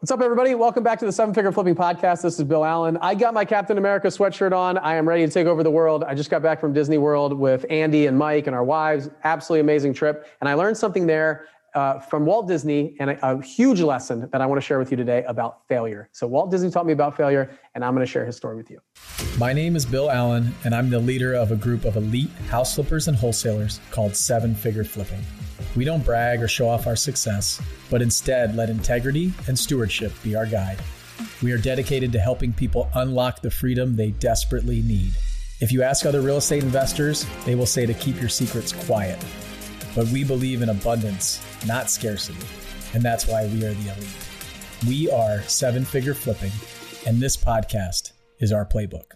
What's up, everybody? Welcome back to the Seven Figure Flipping Podcast. This is Bill Allen. I got my Captain America sweatshirt on. I am ready to take over the world. I just got back from Disney World with Andy and Mike and our wives. Absolutely amazing trip. And I learned something there uh, from Walt Disney and a, a huge lesson that I want to share with you today about failure. So, Walt Disney taught me about failure, and I'm going to share his story with you. My name is Bill Allen, and I'm the leader of a group of elite house flippers and wholesalers called Seven Figure Flipping. We don't brag or show off our success, but instead let integrity and stewardship be our guide. We are dedicated to helping people unlock the freedom they desperately need. If you ask other real estate investors, they will say to keep your secrets quiet. But we believe in abundance, not scarcity. And that's why we are the elite. We are seven figure flipping, and this podcast is our playbook.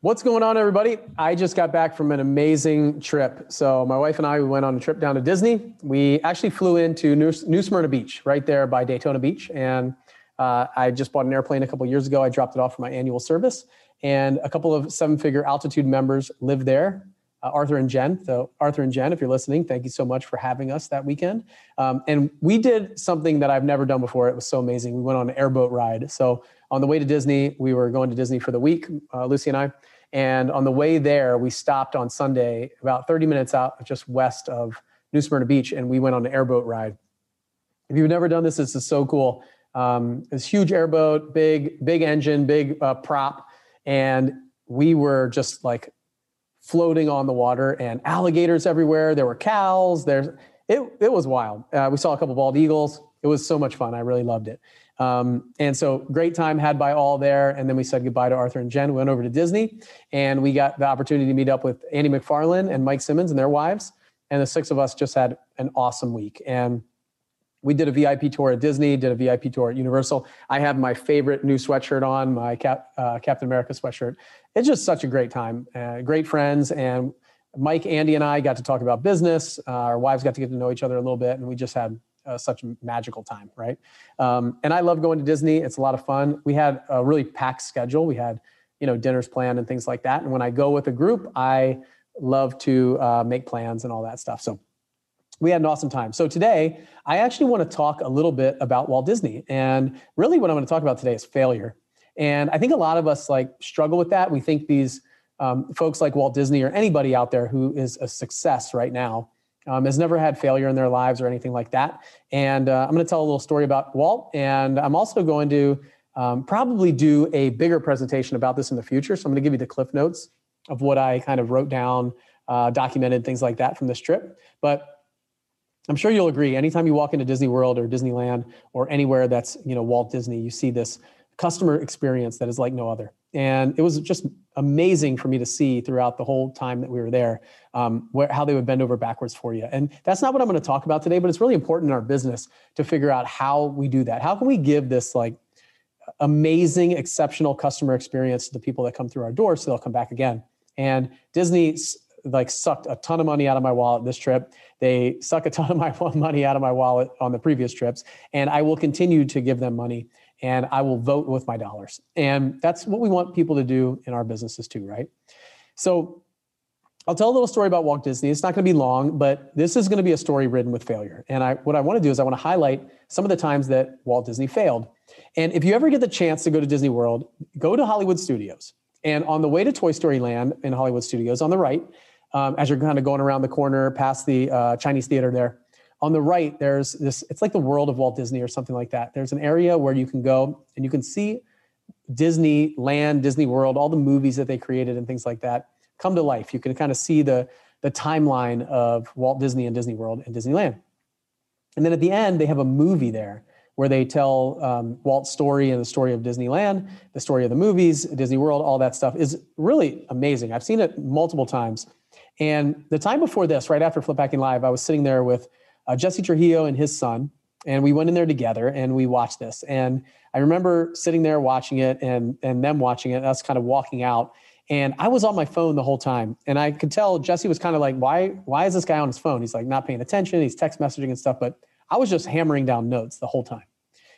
What's going on, everybody? I just got back from an amazing trip. So, my wife and I we went on a trip down to Disney. We actually flew into New, New Smyrna Beach, right there by Daytona Beach. And uh, I just bought an airplane a couple years ago. I dropped it off for my annual service. And a couple of seven figure altitude members live there uh, Arthur and Jen. So, Arthur and Jen, if you're listening, thank you so much for having us that weekend. Um, and we did something that I've never done before. It was so amazing. We went on an airboat ride. So, on the way to Disney, we were going to Disney for the week, uh, Lucy and I. And on the way there, we stopped on Sunday about 30 minutes out just west of New Smyrna Beach, and we went on an airboat ride. If you've never done this, this is so cool. Um, it's huge airboat, big, big engine, big uh, prop, and we were just like floating on the water, and alligators everywhere. There were cows. There's it. It was wild. Uh, we saw a couple bald eagles. It was so much fun. I really loved it. Um, and so great time had by all there. And then we said goodbye to Arthur and Jen. We went over to Disney and we got the opportunity to meet up with Andy McFarlane and Mike Simmons and their wives. And the six of us just had an awesome week. And we did a VIP tour at Disney, did a VIP tour at Universal. I have my favorite new sweatshirt on, my Cap, uh, Captain America sweatshirt. It's just such a great time, uh, great friends. And Mike, Andy, and I got to talk about business. Uh, our wives got to get to know each other a little bit, and we just had uh, such a magical time, right? Um, and I love going to Disney. It's a lot of fun. We had a really packed schedule. We had, you know, dinners planned and things like that. And when I go with a group, I love to uh, make plans and all that stuff. So we had an awesome time. So today, I actually want to talk a little bit about Walt Disney. And really, what I'm going to talk about today is failure. And I think a lot of us like struggle with that. We think these um, folks like Walt Disney or anybody out there who is a success right now um, has never had failure in their lives or anything like that. And uh, I'm going to tell a little story about Walt. And I'm also going to um, probably do a bigger presentation about this in the future. So I'm going to give you the cliff notes of what I kind of wrote down, uh, documented, things like that from this trip. But I'm sure you'll agree. Anytime you walk into Disney World or Disneyland or anywhere that's you know Walt Disney, you see this customer experience that is like no other. And it was just amazing for me to see throughout the whole time that we were there um, where, how they would bend over backwards for you. And that's not what I'm going to talk about today, but it's really important in our business to figure out how we do that. How can we give this like amazing, exceptional customer experience to the people that come through our doors so they'll come back again? And Disney like sucked a ton of money out of my wallet this trip. They suck a ton of my money out of my wallet on the previous trips, and I will continue to give them money and I will vote with my dollars. And that's what we want people to do in our businesses too, right? So I'll tell a little story about Walt Disney. It's not going to be long, but this is going to be a story written with failure. And I, what I want to do is I want to highlight some of the times that Walt Disney failed. And if you ever get the chance to go to Disney World, go to Hollywood Studios. And on the way to Toy Story Land in Hollywood Studios, on the right, um, as you're kind of going around the corner past the uh, Chinese theater there, on the right, there's this, it's like the world of Walt Disney or something like that. There's an area where you can go and you can see Disney Land, Disney World, all the movies that they created and things like that come to life. You can kind of see the, the timeline of Walt Disney and Disney World and Disneyland. And then at the end, they have a movie there where they tell um, Walt's story and the story of Disneyland, the story of the movies, Disney World, all that stuff is really amazing. I've seen it multiple times. And the time before this, right after Flip Hacking Live, I was sitting there with uh, Jesse Trujillo and his son, and we went in there together and we watched this. And I remember sitting there watching it and and them watching it, us kind of walking out. And I was on my phone the whole time, and I could tell Jesse was kind of like, "Why? Why is this guy on his phone? He's like not paying attention. He's text messaging and stuff." But I was just hammering down notes the whole time.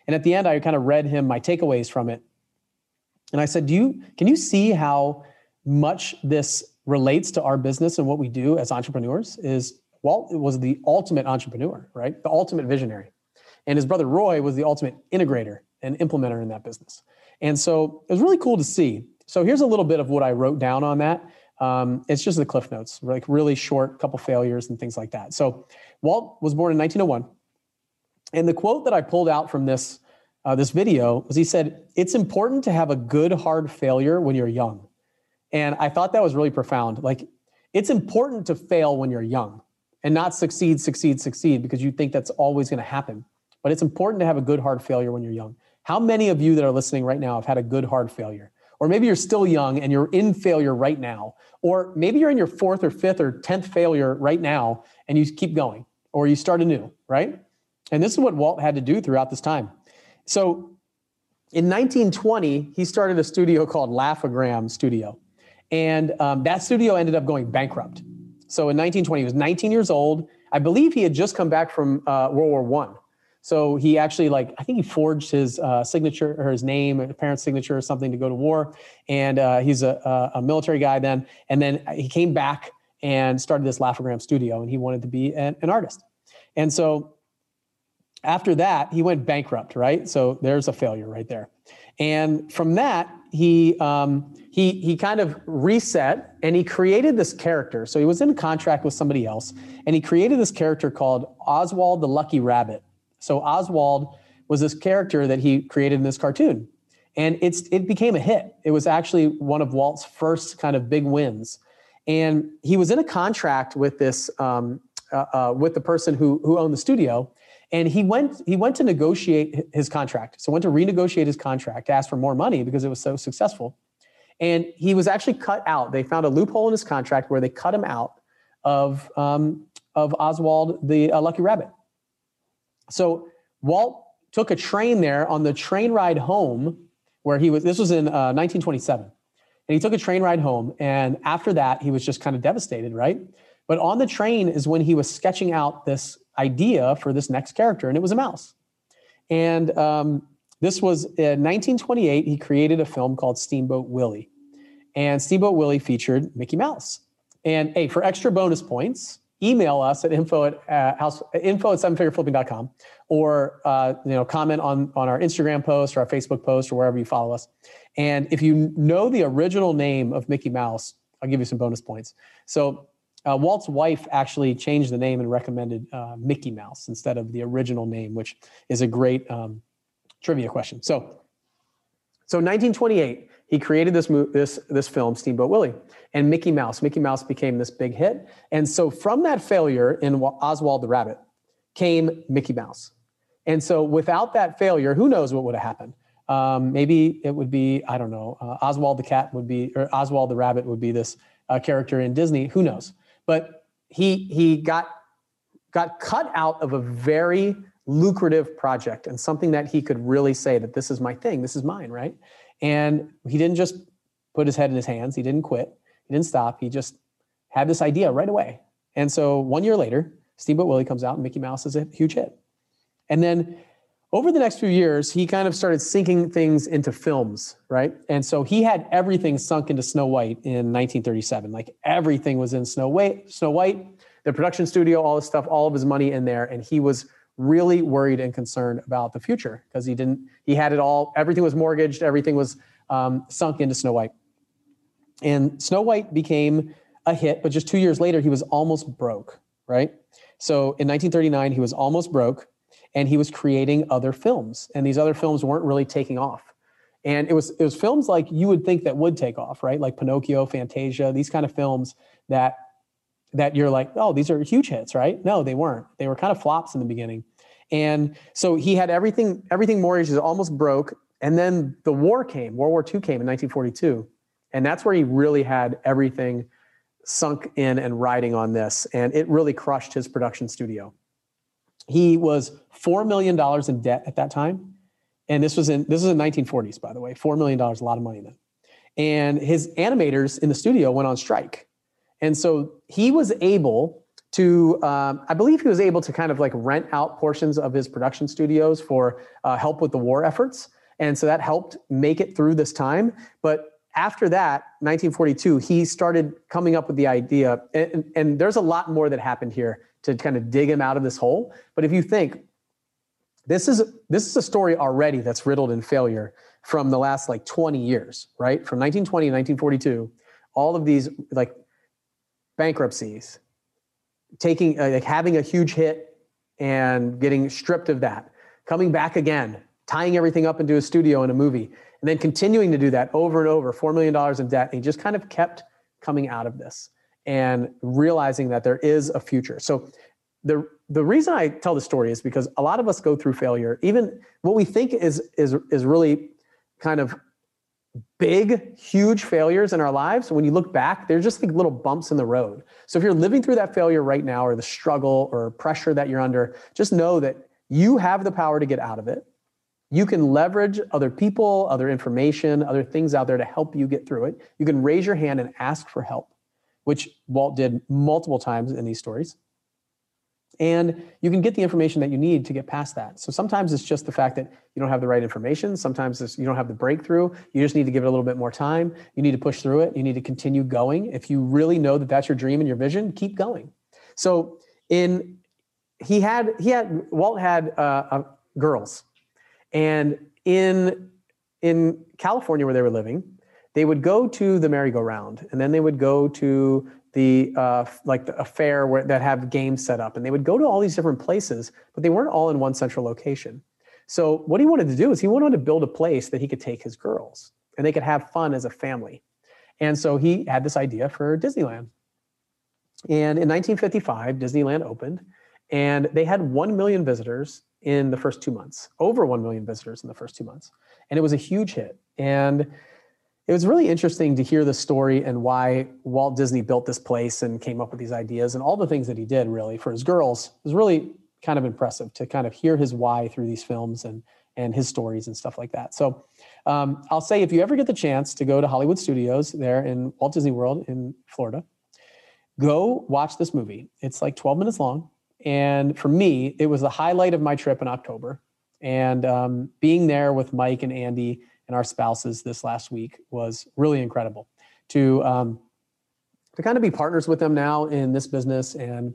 And at the end, I kind of read him my takeaways from it, and I said, "Do you can you see how much this relates to our business and what we do as entrepreneurs? Is Walt was the ultimate entrepreneur, right? The ultimate visionary. And his brother Roy was the ultimate integrator and implementer in that business. And so it was really cool to see. So here's a little bit of what I wrote down on that. Um, it's just the cliff notes, like really short, couple failures and things like that. So Walt was born in 1901, and the quote that I pulled out from this uh, this video was he said, "It's important to have a good hard failure when you're young," and I thought that was really profound. Like, it's important to fail when you're young and not succeed, succeed, succeed because you think that's always going to happen. But it's important to have a good hard failure when you're young. How many of you that are listening right now have had a good hard failure? Or maybe you're still young and you're in failure right now. Or maybe you're in your fourth or fifth or 10th failure right now and you keep going or you start anew, right? And this is what Walt had to do throughout this time. So in 1920, he started a studio called Laugh-O-Gram Studio. And um, that studio ended up going bankrupt. So in 1920, he was 19 years old. I believe he had just come back from uh, World War One. So he actually like I think he forged his uh, signature or his name, a parent's signature or something to go to war. And uh, he's a, a, military guy then. And then he came back and started this Laugh-O-Gram studio, and he wanted to be an, an artist. And so after that, he went bankrupt. Right. So there's a failure right there. And from that, he um, he he kind of reset and he created this character. So he was in contract with somebody else, and he created this character called Oswald the Lucky Rabbit so Oswald was this character that he created in this cartoon. And it's it became a hit. It was actually one of Walt's first kind of big wins. And he was in a contract with this um, uh, uh, with the person who who owned the studio, and he went he went to negotiate his contract. So went to renegotiate his contract to ask for more money because it was so successful. And he was actually cut out. They found a loophole in his contract where they cut him out of um, of Oswald the uh, Lucky Rabbit. So Walt took a train there on the train ride home, where he was. This was in uh, 1927, and he took a train ride home. And after that, he was just kind of devastated, right? But on the train is when he was sketching out this idea for this next character, and it was a mouse. And um, this was in 1928. He created a film called Steamboat Willie, and Steamboat Willie featured Mickey Mouse. And hey, for extra bonus points, email us at info at uh, house info at sevenfigureflipping.com or uh, you know comment on on our instagram post or our facebook post or wherever you follow us and if you know the original name of mickey mouse i'll give you some bonus points so uh, walt's wife actually changed the name and recommended uh, mickey mouse instead of the original name which is a great um, trivia question so so 1928 he created this this this film Steamboat Willie and Mickey Mouse. Mickey Mouse became this big hit, and so from that failure in Oswald the Rabbit came Mickey Mouse. And so without that failure, who knows what would have happened? Um, maybe it would be I don't know. Uh, Oswald the cat would be or Oswald the Rabbit would be this uh, character in Disney. Who knows? But he he got got cut out of a very lucrative project and something that he could really say that this is my thing, this is mine, right? And he didn't just put his head in his hands. He didn't quit. He didn't stop. He just had this idea right away. And so one year later, Steamboat Willie comes out and Mickey Mouse is a huge hit. And then over the next few years, he kind of started sinking things into films, right? And so he had everything sunk into Snow White in 1937. Like everything was in Snow White, Snow White, the production studio, all this stuff, all of his money in there. And he was really worried and concerned about the future because he didn't he had it all everything was mortgaged everything was um, sunk into snow white and snow white became a hit but just two years later he was almost broke right so in 1939 he was almost broke and he was creating other films and these other films weren't really taking off and it was it was films like you would think that would take off right like pinocchio fantasia these kind of films that that you're like, oh, these are huge hits, right? No, they weren't. They were kind of flops in the beginning. And so he had everything, everything mortgaged, almost broke. And then the war came, World War II came in 1942. And that's where he really had everything sunk in and riding on this. And it really crushed his production studio. He was $4 million in debt at that time. And this was in this was in 1940s, by the way. $4 million, a lot of money then. And his animators in the studio went on strike. And so he was able to, um, I believe he was able to kind of like rent out portions of his production studios for uh, help with the war efforts. And so that helped make it through this time. But after that, 1942, he started coming up with the idea. And, and there's a lot more that happened here to kind of dig him out of this hole. But if you think, this is this is a story already that's riddled in failure from the last like 20 years, right? From 1920 to 1942, all of these like bankruptcies, taking uh, like having a huge hit and getting stripped of that, coming back again, tying everything up into a studio and a movie, and then continuing to do that over and over, $4 million in debt. And he just kind of kept coming out of this and realizing that there is a future. So the the reason I tell the story is because a lot of us go through failure. Even what we think is is is really kind of big, huge failures in our lives. When you look back, they're just like little bumps in the road. So if you're living through that failure right now, or the struggle or pressure that you're under, just know that you have the power to get out of it. You can leverage other people, other information, other things out there to help you get through it. You can raise your hand and ask for help, which Walt did multiple times in these stories. And you can get the information that you need to get past that. So sometimes it's just the fact that you don't have the right information. Sometimes you don't have the breakthrough. You just need to give it a little bit more time. You need to push through it. You need to continue going. If you really know that that's your dream and your vision, keep going. So in he had he had Walt had uh, uh, girls, and in in California where they were living, they would go to the merry-go-round, and then they would go to the uh, like the, a fair where that have games set up, and they would go to all these different places, but they weren't all in one central location. So what he wanted to do is he wanted to build a place that he could take his girls and they could have fun as a family. And so he had this idea for Disneyland. And in 1955, Disneyland opened, and they had 1 million visitors in the first two months, over 1 million visitors in the first two months. And it was a huge hit. And it was really interesting to hear the story and why Walt Disney built this place and came up with these ideas and all the things that he did really for his girls. It was really kind of impressive to kind of hear his why through these films and and his stories and stuff like that. So um, I'll say if you ever get the chance to go to Hollywood Studios there in Walt Disney World in Florida, go watch this movie. It's like 12 minutes long. And for me, it was the highlight of my trip in October. And um, being there with Mike and Andy and our spouses this last week was really incredible. To um, to kind of be partners with them now in this business and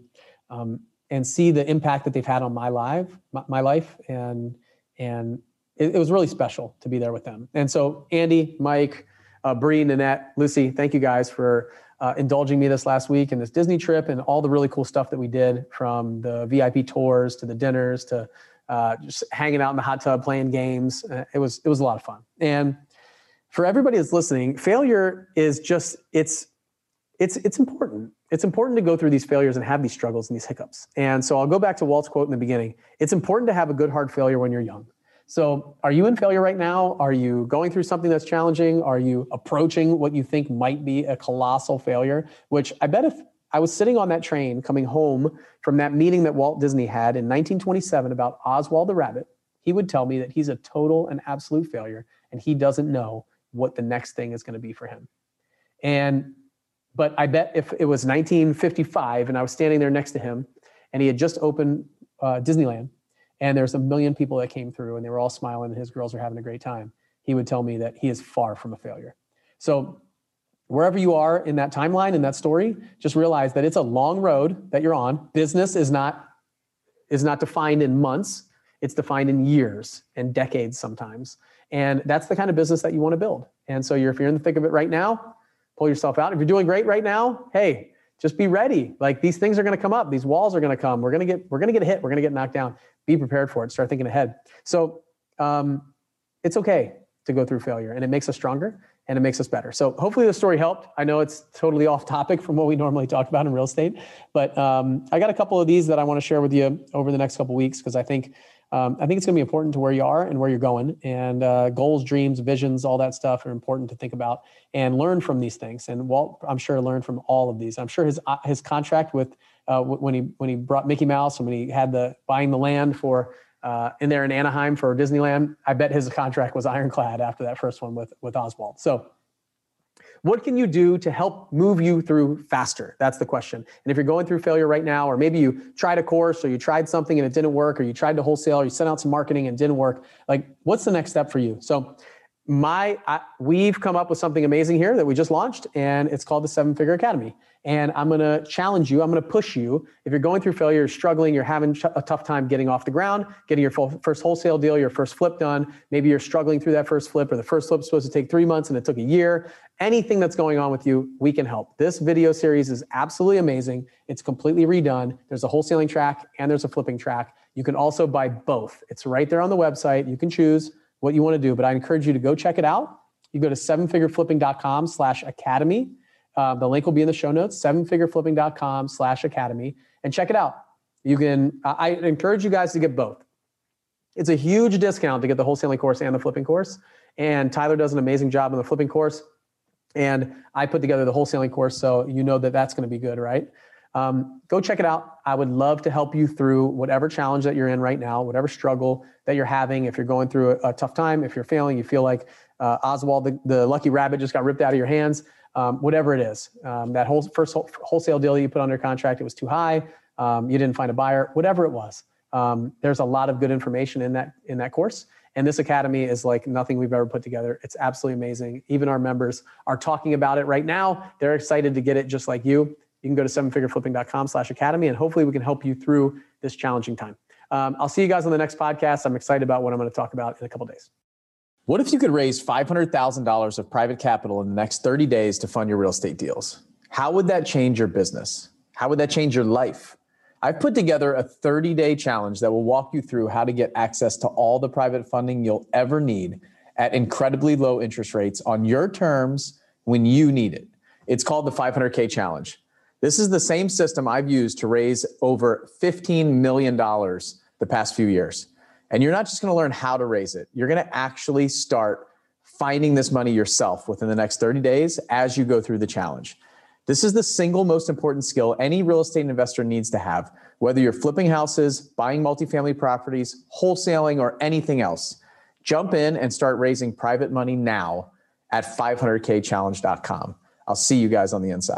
um, and see the impact that they've had on my life my, my life and and it, it, was really special to be there with them. And so andy mike uh, Bree, Nanette, Lucy, thank you guys for uh, indulging me this last week in this Disney trip and all the really cool stuff that we did from the VIP tours to the dinners to uh, just hanging out in the hot tub playing games. Uh, it was it was a lot of fun. And for everybody that's listening, failure is just it's it's it's important. It's important to go through these failures and have these struggles and these hiccups. And so I'll go back to Walt's quote in the beginning. It's important to have a good hard failure when you're young. So, are you in failure right now? Are you going through something that's challenging? Are you approaching what you think might be a colossal failure? Which I bet if I was sitting on that train coming home from that meeting that Walt Disney had in 1927 about Oswald the rabbit. He would tell me that he's a total and absolute failure and he doesn't know what the next thing is going to be for him. And but I bet if it was 1955 and I was standing there next to him and he had just opened uh, Disneyland and there's a million people that came through and they were all smiling and his girls are having a great time, he would tell me that he is far from a failure. So wherever you are in that timeline in that story just realize that it's a long road that you're on. Business is not is not defined in months. It's defined in years and decades sometimes. And that's the kind of business that you want to build. And so you're if you're in the thick of it right now pull yourself out. If you're doing great right now hey just be ready. Like these things are going to come up. These walls are going to come. We're going to get we're going to get hit. We're going to get knocked down. Be prepared for it. Start thinking ahead. So um, it's okay to go through failure and it makes us stronger and it makes us better. So hopefully the story helped. I know it's totally off topic from what we normally talk about in real estate, but um, I got a couple of these that I want to share with you over the next couple weeks because I think um, I think it's going to be important to where you are and where you're going. And uh, goals, dreams, visions, all that stuff are important to think about and learn from these things. And Walt, I'm sure, learned from all of these. I'm sure his uh, his contract with uh, when he when he brought Mickey Mouse and when he had the buying the land for uh, in there in Anaheim for Disneyland. I bet his contract was ironclad after that first one with with Oswald. So, what can you do to help move you through faster? That's the question. And if you're going through failure right now, or maybe you tried a course, or you tried something and it didn't work, or you tried to wholesale, or you sent out some marketing and didn't work, like what's the next step for you? So, my I, we've come up with something amazing here that we just launched and it's called the seven figure academy and i'm going to challenge you i'm going to push you if you're going through failure struggling you're having a tough time getting off the ground getting your first wholesale deal your first flip done maybe you're struggling through that first flip or the first flip supposed to take three months and it took a year anything that's going on with you we can help this video series is absolutely amazing it's completely redone there's a wholesaling track and there's a flipping track you can also buy both it's right there on the website you can choose what you want to do. But I encourage you to go check it out. You go to sevenfigureflipping.com slash academy. Uh, the link will be in the show notes, sevenfigureflipping.com slash academy, and check it out. You can, I encourage you guys to get both. It's a huge discount to get the wholesaling course and the flipping course. And Tyler does an amazing job on the flipping course. And I put together the wholesaling course, so you know that that's going to be good, right? Um, go check it out. I would love to help you through whatever challenge that you're in right now, whatever struggle that you're having. If you're going through a, a tough time, if you're failing, you feel like uh, Oswald, the, the, lucky rabbit, just got ripped out of your hands, um, whatever it is. Um, that whole first whole, wholesale deal you put under contract, it was too high. Um, you didn't find a buyer, whatever it was. Um, there's a lot of good information in that in that course. And this academy is like nothing we've ever put together. It's absolutely amazing. Even our members are talking about it right now. They're excited to get it just like you you can go to sevenfigureflipping.com slash academy and hopefully we can help you through this challenging time. Um, I'll see you guys on the next podcast. I'm excited about what I'm going to talk about in a couple days. What if you could raise $500,000 of private capital in the next 30 days to fund your real estate deals? How would that change your business? How would that change your life? I've put together a 30 day challenge that will walk you through how to get access to all the private funding you'll ever need at incredibly low interest rates on your terms when you need it. It's called the 500K Challenge. This is the same system I've used to raise over $15 million the past few years. And you're not just going to learn how to raise it, you're going to actually start finding this money yourself within the next 30 days as you go through the challenge. This is the single most important skill any real estate investor needs to have, whether you're flipping houses, buying multifamily properties, wholesaling, or anything else. Jump in and start raising private money now at 500kchallenge.com. I'll see you guys on the inside.